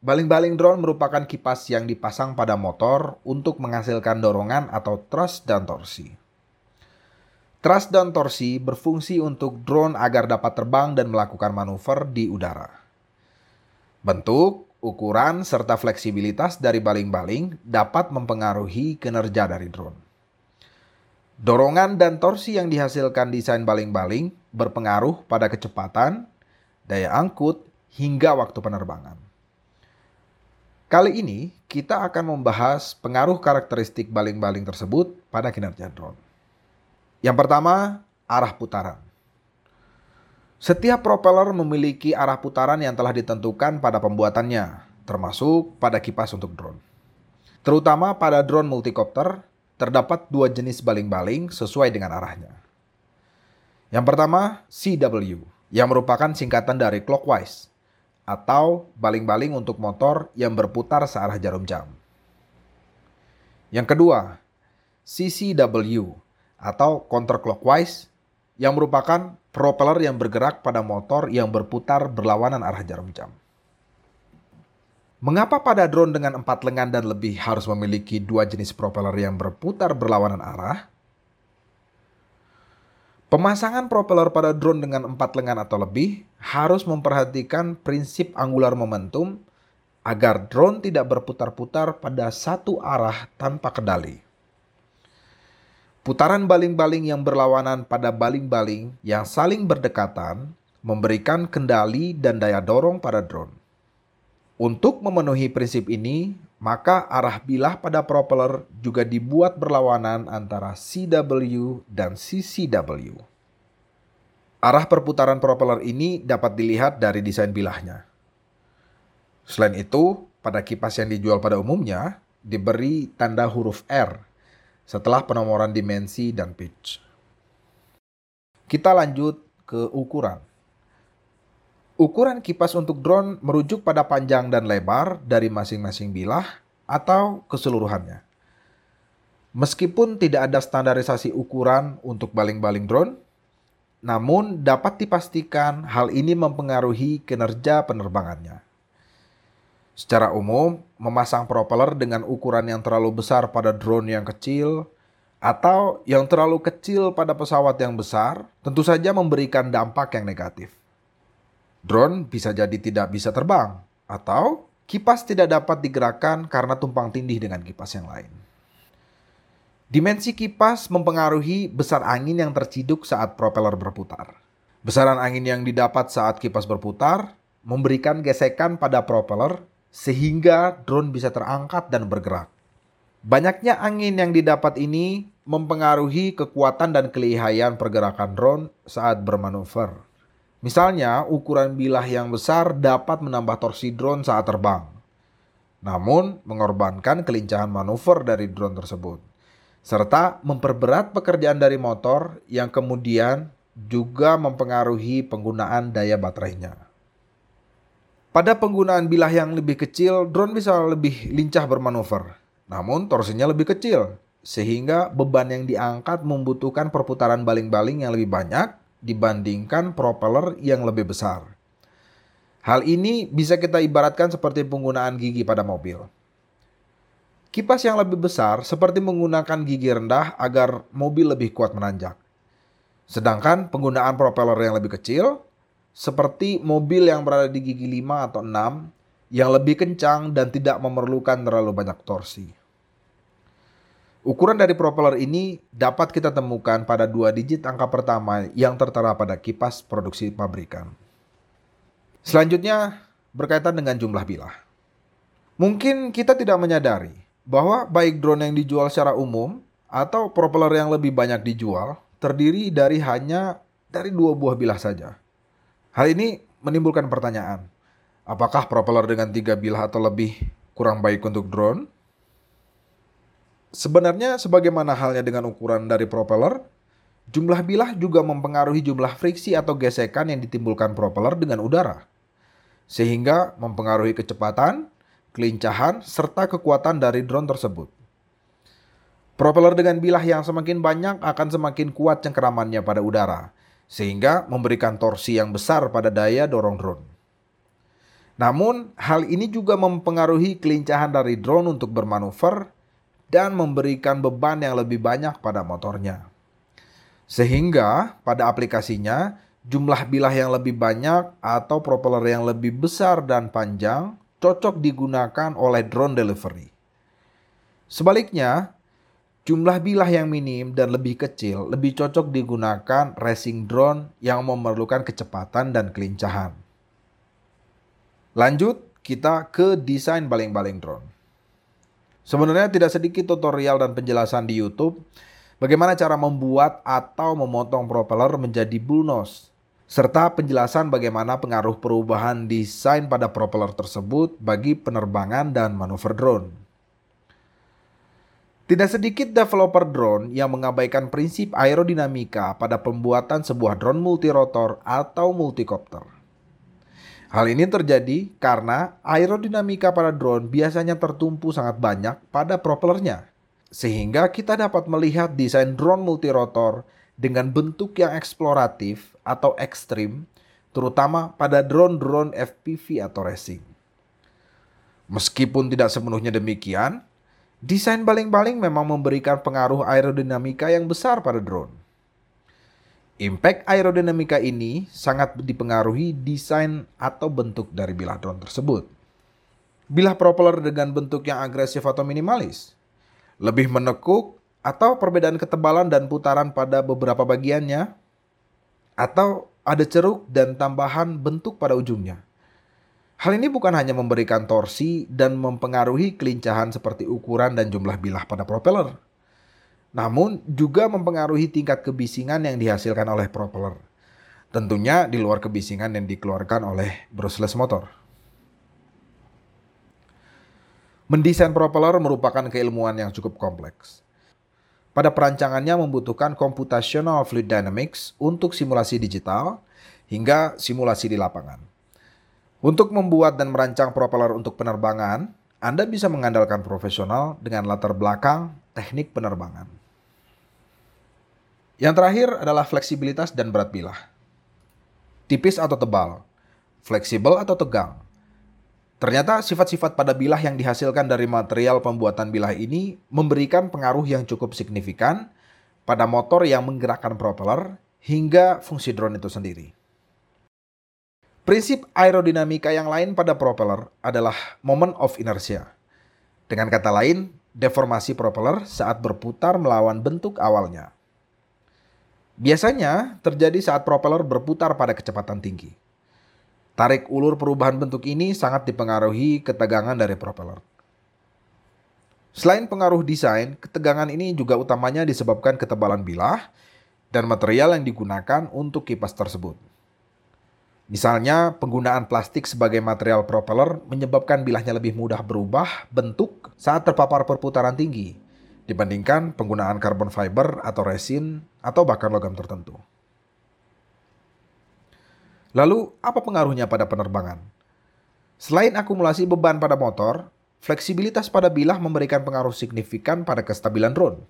Baling-baling drone merupakan kipas yang dipasang pada motor untuk menghasilkan dorongan atau thrust dan torsi. Thrust dan torsi berfungsi untuk drone agar dapat terbang dan melakukan manuver di udara. Bentuk, ukuran, serta fleksibilitas dari baling-baling dapat mempengaruhi kinerja dari drone. Dorongan dan torsi yang dihasilkan desain baling-baling berpengaruh pada kecepatan, daya angkut, hingga waktu penerbangan. Kali ini kita akan membahas pengaruh karakteristik baling-baling tersebut pada kinerja drone. Yang pertama, arah putaran. Setiap propeller memiliki arah putaran yang telah ditentukan pada pembuatannya, termasuk pada kipas untuk drone. Terutama pada drone multikopter, terdapat dua jenis baling-baling sesuai dengan arahnya. Yang pertama, CW, yang merupakan singkatan dari clockwise, atau baling-baling untuk motor yang berputar searah jarum jam. Yang kedua, CCW, atau counterclockwise yang merupakan propeller yang bergerak pada motor yang berputar berlawanan arah jarum jam. Mengapa pada drone dengan empat lengan dan lebih harus memiliki dua jenis propeller yang berputar berlawanan arah? Pemasangan propeller pada drone dengan empat lengan atau lebih harus memperhatikan prinsip angular momentum agar drone tidak berputar-putar pada satu arah tanpa kendali. Putaran baling-baling yang berlawanan pada baling-baling yang saling berdekatan memberikan kendali dan daya dorong pada drone. Untuk memenuhi prinsip ini, maka arah bilah pada propeller juga dibuat berlawanan antara CW dan CCW. Arah perputaran propeller ini dapat dilihat dari desain bilahnya. Selain itu, pada kipas yang dijual pada umumnya diberi tanda huruf R setelah penomoran dimensi dan pitch. Kita lanjut ke ukuran. Ukuran kipas untuk drone merujuk pada panjang dan lebar dari masing-masing bilah atau keseluruhannya. Meskipun tidak ada standarisasi ukuran untuk baling-baling drone, namun dapat dipastikan hal ini mempengaruhi kinerja penerbangannya. Secara umum, memasang propeller dengan ukuran yang terlalu besar pada drone yang kecil atau yang terlalu kecil pada pesawat yang besar tentu saja memberikan dampak yang negatif. Drone bisa jadi tidak bisa terbang atau kipas tidak dapat digerakkan karena tumpang tindih dengan kipas yang lain. Dimensi kipas mempengaruhi besar angin yang terciduk saat propeller berputar. Besaran angin yang didapat saat kipas berputar memberikan gesekan pada propeller sehingga drone bisa terangkat dan bergerak. Banyaknya angin yang didapat ini mempengaruhi kekuatan dan kelihayan pergerakan drone saat bermanuver. Misalnya, ukuran bilah yang besar dapat menambah torsi drone saat terbang, namun mengorbankan kelincahan manuver dari drone tersebut, serta memperberat pekerjaan dari motor yang kemudian juga mempengaruhi penggunaan daya baterainya. Pada penggunaan bilah yang lebih kecil, drone bisa lebih lincah bermanuver. Namun torsinya lebih kecil, sehingga beban yang diangkat membutuhkan perputaran baling-baling yang lebih banyak dibandingkan propeller yang lebih besar. Hal ini bisa kita ibaratkan seperti penggunaan gigi pada mobil. Kipas yang lebih besar seperti menggunakan gigi rendah agar mobil lebih kuat menanjak. Sedangkan penggunaan propeller yang lebih kecil seperti mobil yang berada di gigi 5 atau 6 yang lebih kencang dan tidak memerlukan terlalu banyak torsi. Ukuran dari propeller ini dapat kita temukan pada dua digit angka pertama yang tertera pada kipas produksi pabrikan. Selanjutnya berkaitan dengan jumlah bilah. Mungkin kita tidak menyadari bahwa baik drone yang dijual secara umum atau propeller yang lebih banyak dijual terdiri dari hanya dari dua buah bilah saja. Hal ini menimbulkan pertanyaan, apakah propeller dengan tiga bilah atau lebih kurang baik untuk drone? Sebenarnya sebagaimana halnya dengan ukuran dari propeller, jumlah bilah juga mempengaruhi jumlah friksi atau gesekan yang ditimbulkan propeller dengan udara. Sehingga mempengaruhi kecepatan, kelincahan, serta kekuatan dari drone tersebut. Propeller dengan bilah yang semakin banyak akan semakin kuat cengkeramannya pada udara, sehingga memberikan torsi yang besar pada daya dorong drone. Namun, hal ini juga mempengaruhi kelincahan dari drone untuk bermanuver dan memberikan beban yang lebih banyak pada motornya. Sehingga pada aplikasinya, jumlah bilah yang lebih banyak atau propeller yang lebih besar dan panjang cocok digunakan oleh drone delivery. Sebaliknya, jumlah bilah yang minim dan lebih kecil lebih cocok digunakan racing drone yang memerlukan kecepatan dan kelincahan. Lanjut, kita ke desain baling-baling drone. Sebenarnya tidak sedikit tutorial dan penjelasan di YouTube bagaimana cara membuat atau memotong propeller menjadi bull nose serta penjelasan bagaimana pengaruh perubahan desain pada propeller tersebut bagi penerbangan dan manuver drone. Tidak sedikit developer drone yang mengabaikan prinsip aerodinamika pada pembuatan sebuah drone multirotor atau multikopter. Hal ini terjadi karena aerodinamika pada drone biasanya tertumpu sangat banyak pada propellernya, sehingga kita dapat melihat desain drone multirotor dengan bentuk yang eksploratif atau ekstrim, terutama pada drone-drone FPV atau racing. Meskipun tidak sepenuhnya demikian, desain baling-baling memang memberikan pengaruh aerodinamika yang besar pada drone. Impact aerodinamika ini sangat dipengaruhi desain atau bentuk dari bilah drone tersebut. Bilah propeller dengan bentuk yang agresif atau minimalis, lebih menekuk atau perbedaan ketebalan dan putaran pada beberapa bagiannya, atau ada ceruk dan tambahan bentuk pada ujungnya. Hal ini bukan hanya memberikan torsi dan mempengaruhi kelincahan seperti ukuran dan jumlah bilah pada propeller, namun juga mempengaruhi tingkat kebisingan yang dihasilkan oleh propeller. Tentunya di luar kebisingan yang dikeluarkan oleh brushless motor. Mendesain propeller merupakan keilmuan yang cukup kompleks pada perancangannya membutuhkan computational fluid dynamics untuk simulasi digital hingga simulasi di lapangan. Untuk membuat dan merancang propeller untuk penerbangan, Anda bisa mengandalkan profesional dengan latar belakang teknik penerbangan. Yang terakhir adalah fleksibilitas dan berat bilah. Tipis atau tebal, fleksibel atau tegang, Ternyata sifat-sifat pada bilah yang dihasilkan dari material pembuatan bilah ini memberikan pengaruh yang cukup signifikan pada motor yang menggerakkan propeller hingga fungsi drone itu sendiri. Prinsip aerodinamika yang lain pada propeller adalah moment of inertia. Dengan kata lain, deformasi propeller saat berputar melawan bentuk awalnya. Biasanya terjadi saat propeller berputar pada kecepatan tinggi. Tarik ulur perubahan bentuk ini sangat dipengaruhi ketegangan dari propeller. Selain pengaruh desain, ketegangan ini juga utamanya disebabkan ketebalan bilah dan material yang digunakan untuk kipas tersebut. Misalnya, penggunaan plastik sebagai material propeller menyebabkan bilahnya lebih mudah berubah bentuk saat terpapar perputaran tinggi dibandingkan penggunaan carbon fiber atau resin atau bahkan logam tertentu. Lalu, apa pengaruhnya pada penerbangan? Selain akumulasi beban pada motor, fleksibilitas pada bilah memberikan pengaruh signifikan pada kestabilan drone,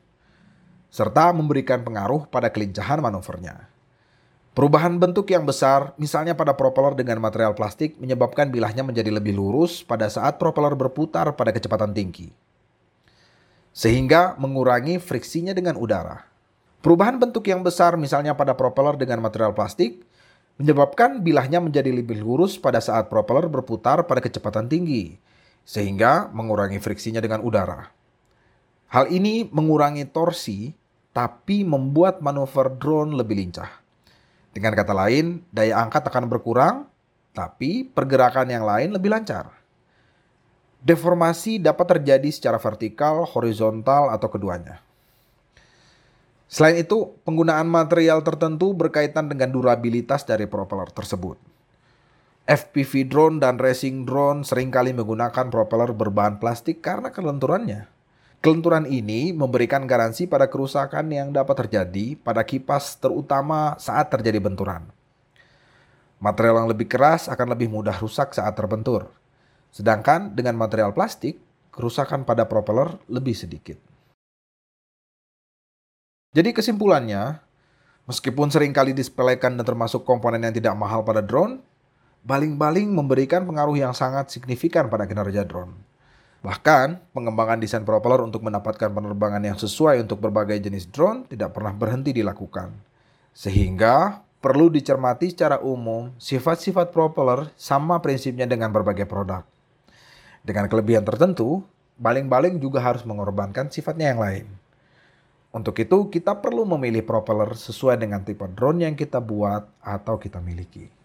serta memberikan pengaruh pada kelincahan manuvernya. Perubahan bentuk yang besar, misalnya pada propeller dengan material plastik, menyebabkan bilahnya menjadi lebih lurus pada saat propeller berputar pada kecepatan tinggi, sehingga mengurangi friksinya dengan udara. Perubahan bentuk yang besar, misalnya pada propeller dengan material plastik, menyebabkan bilahnya menjadi lebih lurus pada saat propeller berputar pada kecepatan tinggi, sehingga mengurangi friksinya dengan udara. Hal ini mengurangi torsi, tapi membuat manuver drone lebih lincah. Dengan kata lain, daya angkat akan berkurang, tapi pergerakan yang lain lebih lancar. Deformasi dapat terjadi secara vertikal, horizontal, atau keduanya. Selain itu, penggunaan material tertentu berkaitan dengan durabilitas dari propeller tersebut. FPV drone dan racing drone sering kali menggunakan propeller berbahan plastik karena kelenturannya. Kelenturan ini memberikan garansi pada kerusakan yang dapat terjadi pada kipas terutama saat terjadi benturan. Material yang lebih keras akan lebih mudah rusak saat terbentur. Sedangkan dengan material plastik, kerusakan pada propeller lebih sedikit. Jadi kesimpulannya, meskipun sering kali disepelekan dan termasuk komponen yang tidak mahal pada drone, baling-baling memberikan pengaruh yang sangat signifikan pada kinerja drone. Bahkan, pengembangan desain propeller untuk mendapatkan penerbangan yang sesuai untuk berbagai jenis drone tidak pernah berhenti dilakukan. Sehingga, perlu dicermati secara umum, sifat-sifat propeller sama prinsipnya dengan berbagai produk. Dengan kelebihan tertentu, baling-baling juga harus mengorbankan sifatnya yang lain. Untuk itu, kita perlu memilih propeller sesuai dengan tipe drone yang kita buat atau kita miliki.